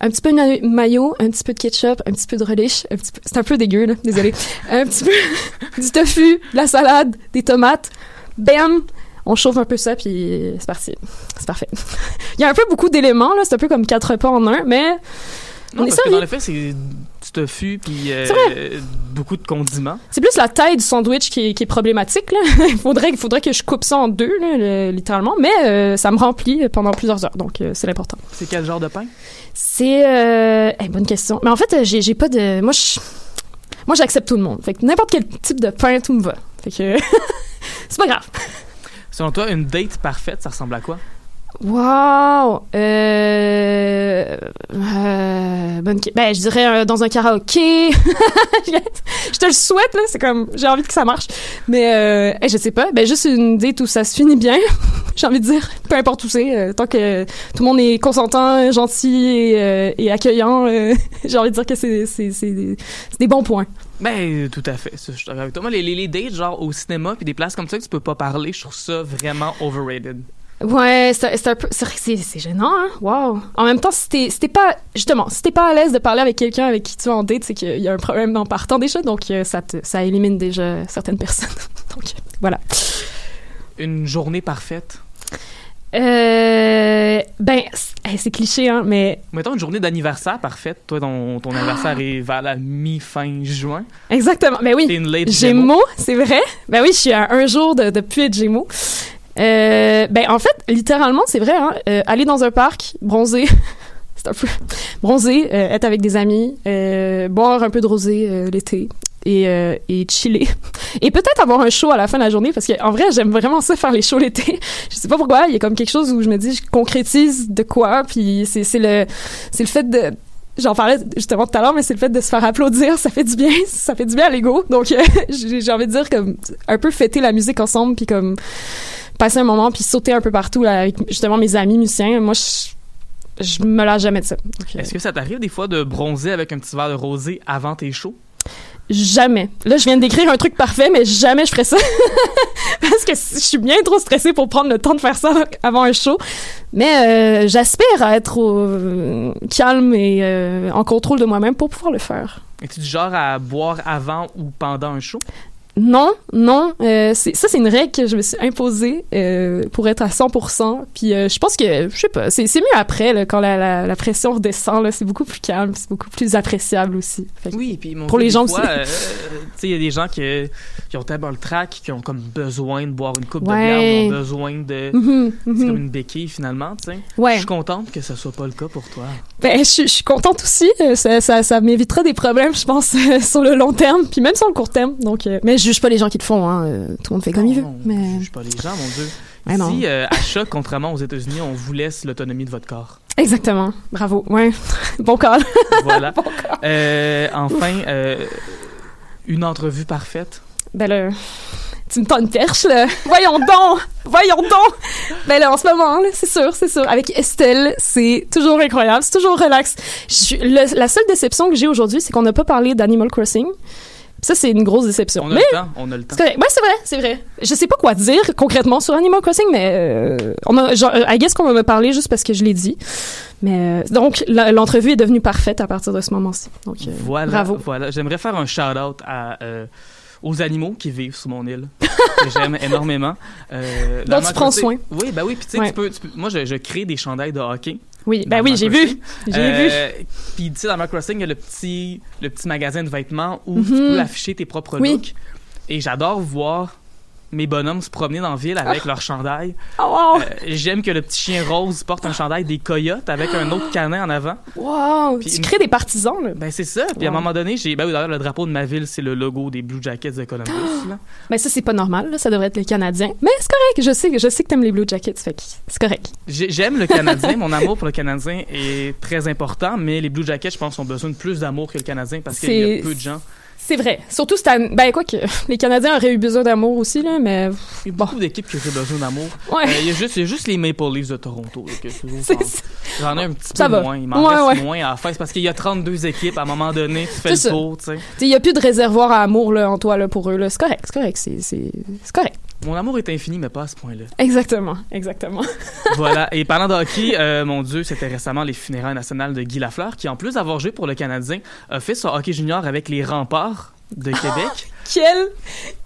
un petit peu de ma- mayo, un petit peu de ketchup, un petit peu de relish, un petit peu... C'est un peu dégueu, là, désolé. un petit peu du tofu, de la salade, des tomates. Bam! on chauffe un peu ça, puis c'est parti. C'est parfait. Il y a un peu beaucoup d'éléments, là. C'est un peu comme quatre repas en un, mais. Non, on est parce que dans c'est du tofu puis euh, C'est beaucoup de condiments. C'est plus la taille du sandwich qui est, qui est problématique. Là. il, faudrait, il faudrait que je coupe ça en deux, là, le- littéralement. Mais euh, ça me remplit pendant plusieurs heures, donc euh, c'est l'important. C'est quel genre de pain? C'est... Bonne question. Mais en fait, j'ai, j'ai pas de... Moi, je... Moi, j'accepte tout le monde. Fait que n'importe quel type de pain, tout me va. Fait que... c'est pas grave. Selon toi, une date parfaite, ça ressemble à quoi? Wow! Euh... euh, Ben, je dirais euh, dans un karaoké. je te le souhaite, là. C'est comme... J'ai envie que ça marche. Mais, euh... je sais pas. Ben, juste une date où ça se finit bien. J'ai envie de dire. Peu importe où c'est. euh, tant que tout le monde est consentant, gentil et, accueillant, j'ai envie de dire que c'est, des, bons points. Ben, tout à fait. Je suis d'accord avec toi. Les, les dates, genre au cinéma, puis des places comme ça que tu peux pas parler, je trouve ça vraiment overrated. Ouais, c'est un peu, c'est gênant, hein. Wow. En même temps, si t'es, si pas, justement, si t'es pas à l'aise de parler avec quelqu'un avec qui tu es en date, c'est qu'il y a un problème en partant déjà, donc euh, ça te, ça élimine déjà certaines personnes. donc, voilà. Une journée parfaite. Euh, ben, c'est cliché, hein, mais Mettons une journée d'anniversaire parfaite. Toi, ton, ton anniversaire est vers la mi-fin juin. exactement. Ben oui. T'es une late Gémeaux, c'est vrai. Ben oui, je suis à un jour de, de être Gémeaux. Euh, ben en fait, littéralement, c'est vrai. Hein, euh, aller dans un parc, bronzer, c'est un peu bronzer, euh, être avec des amis, euh, boire un peu de rosé euh, l'été et, euh, et chiller. Et peut-être avoir un show à la fin de la journée parce qu'en vrai, j'aime vraiment ça faire les shows l'été. Je sais pas pourquoi, il y a comme quelque chose où je me dis, je concrétise de quoi, puis c'est le le fait de J'en parlais justement tout à l'heure, mais c'est le fait de se faire applaudir, ça fait du bien, ça fait du bien à l'ego. Donc, euh, j'ai j'ai envie de dire comme un peu fêter la musique ensemble, puis comme passer un moment, puis sauter un peu partout là, avec justement mes amis musiciens. Moi, je, je me lâche jamais de ça. Euh, Est-ce que ça t'arrive des fois de bronzer avec un petit verre de rosé avant tes shows? Jamais. Là, je viens de décrire un truc parfait, mais jamais je ferais ça. Parce que je suis bien trop stressée pour prendre le temps de faire ça avant un show. Mais euh, j'aspire à être euh, calme et euh, en contrôle de moi-même pour pouvoir le faire. Es-tu du genre à boire avant ou pendant un show? Non, non. Euh, c'est- ça, c'est une règle que je me suis imposée euh, pour être à 100%. Puis euh, je pense que, je sais pas, c'est mieux après, là, quand la, la, la pression redescend. C'est beaucoup plus calme, c'est beaucoup plus appréciable aussi. Fait Oui, puis mon Pour Dieu, les gens aussi. tu sais, il y a des gens qui, qui ont tellement le track, qui ont comme besoin de boire une coupe Ouais. de bière, ou ont besoin de... Mhm, C'est mhm. comme une béquille finalement, tu sais. Je Ouais. suis contente que ce soit pas le cas pour toi. Ben, je, suis- je suis contente aussi. Ça, ça, ça m'évitera des problèmes, je pense, sur le long terme, puis même sur le court terme. Donc, mais je juge pas les gens qui le font. Hein. euh, Tout le monde fait comme Non, il veut. non, Mais Je juge pas les gens, mon Dieu. Ouais. Ici, euh, à Choc, contrairement aux États-Unis, on vous laisse l'autonomie de votre corps. exactement. Bravo. Ouais. bon call. Voilà. bon. Euh, enfin, euh, une entrevue parfaite. Ben là, tu me tends une perche, là. Voyons donc! Voyons donc! Ben là, en ce moment, c'est sûr, c'est sûr. Avec Estelle, c'est toujours incroyable, c'est toujours relax. Je suis- le- la seule déception que j'ai aujourd'hui, c'est qu'on n'a pas parlé d'Animal Crossing. Ça, c'est une grosse déception. On a Mais le temps, on a le temps. c'est. Ouais, c'est vrai, c'est vrai. Je sais pas quoi dire concrètement sur Animal Crossing, mais euh, on a, genre, I guess qu'on va me parler juste parce que je l'ai dit. Mais euh, donc, l'entrevue est devenue parfaite à partir de ce moment-ci. Donc, euh, Voilà, bravo. voilà. J'aimerais faire un shout-out à, euh, aux animaux qui vivent sur mon île, que j'aime énormément. Euh, dans tu prends soin. Oui, ben oui, puis tu sais, Ouais. tu peux, tu peux- moi, je, je crée des chandails de hockey. Oui, ben oui, j'ai vu. J'ai Euh, vu. Puis, tu sais, dans Animal Crossing, il y a le petit, le petit magasin de vêtements où tu Mhm. peux afficher tes propres Oui. looks. Et j'adore voir mes bonhommes se promener dans la ville avec Ah. leur chandail. Oh, wow! Euh, J'aime que le petit chien rose porte un chandail des coyotes avec un autre canin en avant. Wow! Puis Tu crées des partisans, là. Ben c'est ça. Puis à un moment donné, j'ai ben d'ailleurs le drapeau de ma ville, c'est le logo des Blue Jackets de Columbus. Ben ça, c'est pas normal, là. Ça devrait être le Canadien. Mais c'est correct. Je sais, je sais que t'aimes les Blue Jackets, fait que c'est correct. J'ai- J'aime le Canadien, mon amour pour le Canadien est très important, mais les Blue Jackets, je pense, ont besoin de plus d'amour que le Canadien parce qu'il y a peu de gens. C'est vrai. Surtout cette année. Ben, quoi que les Canadiens auraient eu besoin d'amour aussi, là, mais Il y a beaucoup d'équipes qui auraient besoin d'amour. Ouais. Euh, Il y, a juste- il y a juste les Maple Leafs de Toronto. là, que je- C'est- J'en ai un petit Ça peu va. moins. Il m'en Ouais, reste ouais. moins à faire. C'est parce qu'il y a 32 équipes. À un moment donné, tu fais C'est le ça. tour. tu sais. Il y a plus de réservoir à amour, là, en toi, là, pour eux, là. C'est correct, c'est correct. C'est, c'est, c'est correct. Mon amour est infini, mais pas à ce point-là. Exactement, exactement. voilà. Et parlant de hockey, euh, mon Dieu, c'était récemment les funérailles nationales de Guy Lafleur, qui, en plus d'avoir joué pour le Canadien, a fait son hockey junior avec les remparts de Québec. Quel,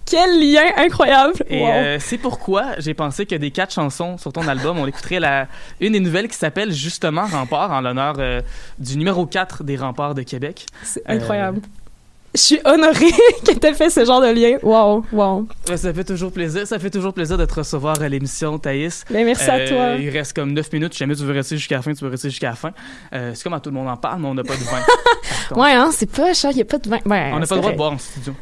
quel lien incroyable! Et Wow. euh, c'est pourquoi j'ai pensé que des quatre chansons sur ton album, on écouterait la, une des nouvelles qui s'appelle justement Rempart, en l'honneur euh, du numéro 4 des Remparts de Québec. C'est incroyable. Je suis honorée que t'aies fait ce genre de lien. Wow, wow. Ça fait toujours plaisir. Ça fait toujours plaisir de te recevoir à l'émission, Thaïs. Ben, merci à Euh, toi. Il reste comme 9 minutes. Si jamais tu veux rester jusqu'à la fin, tu peux rester jusqu'à la fin. Euh, c'est comme à tout le monde en parle, mais on n'a pas de vin. Ouais, hein, c'est pas cher, il n'y a pas de vin. Ouais, on n'a pas le droit de boire en studio.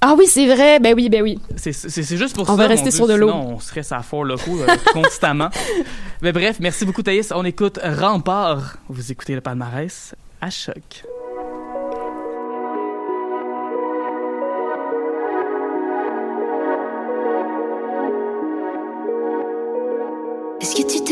Ah oui, c'est vrai. Ben oui, ben oui. C'est juste pour On ça. va mon rester Dieu, sur de l'eau. On serait à fort locaux euh, constamment. Mais bref, merci beaucoup, Thaïs. On écoute Rempart. Vous écoutez le palmarès à choc. Est-ce que tu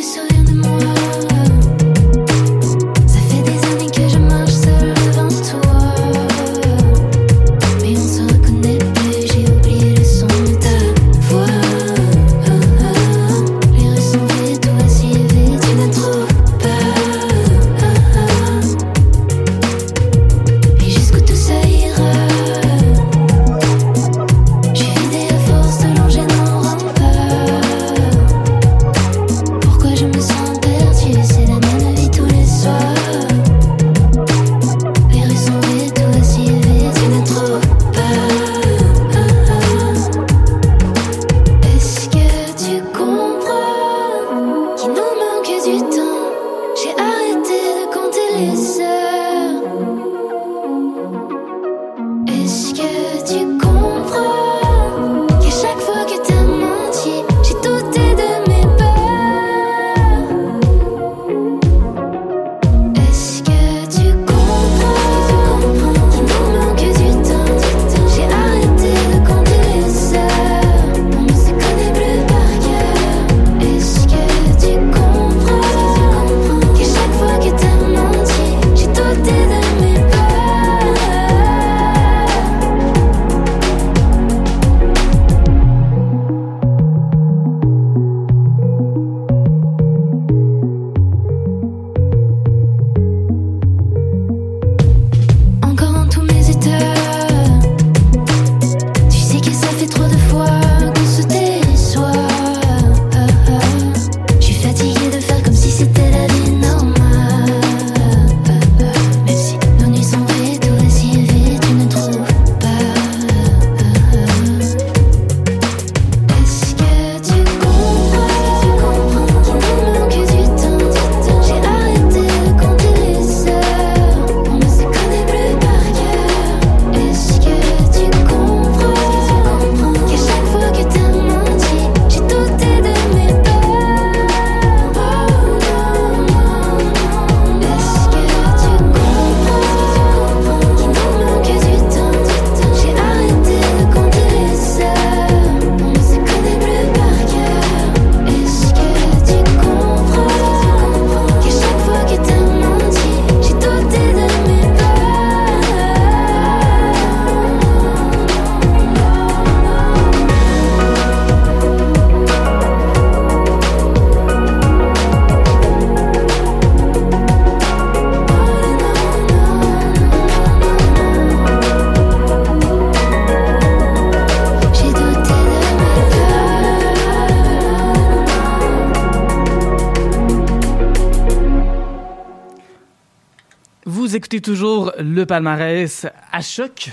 écoutez toujours le palmarès à choc.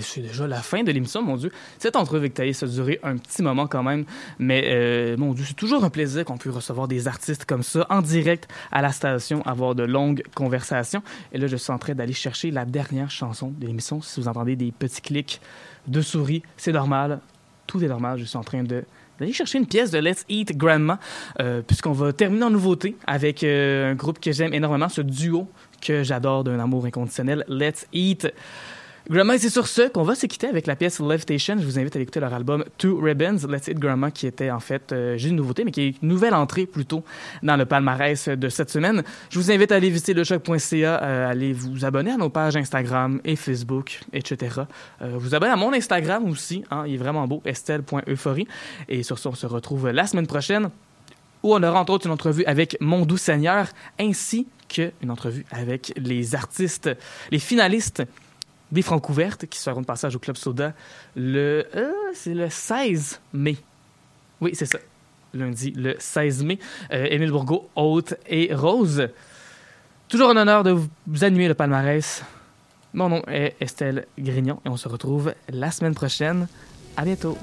C'est déjà la fin de l'émission, mon Dieu. Cette entrevue avec Thaïs a duré un petit moment quand même, mais euh, mon Dieu, c'est toujours un plaisir qu'on puisse recevoir des artistes comme ça en direct à la station, avoir de longues conversations. Et là, je suis en train d'aller chercher la dernière chanson de l'émission. Si vous entendez des petits clics de souris, c'est normal. Tout est normal. Je suis en train de d'aller chercher une pièce de Let's Eat Grandma, euh, puisqu'on va terminer en nouveauté avec euh, un groupe que j'aime énormément, ce duo que j'adore d'un amour inconditionnel, Let's Eat. Grandma, c'est sur ce qu'on va se quitter avec la pièce Levitation. Je vous invite à écouter leur album Two Ribbons, Let's Eat Grandma, qui était en fait, euh, j'ai une nouveauté, mais qui est une nouvelle entrée plutôt dans le palmarès de cette semaine. Je vous invite à aller visiter lechoc.ca, euh, aller vous abonner à nos pages Instagram et Facebook, etc. Euh, vous abonner à mon Instagram aussi, hein, il est vraiment beau, estelle.euphorie. Et sur ce, on se retrouve la semaine prochaine où on aura entre autres une entrevue avec Mon Doux Seigneur, ainsi qu'une entrevue avec les artistes, les finalistes des Francouvertes qui seront de passage au Club Soda le, euh, c'est le 16 mai. Oui, c'est ça. Lundi, le 16 mai. Euh, Émile Bourgault, Haute et Rose. Toujours un honneur de vous animer le palmarès. Mon nom est Estelle Grignon et on se retrouve la semaine prochaine. À bientôt.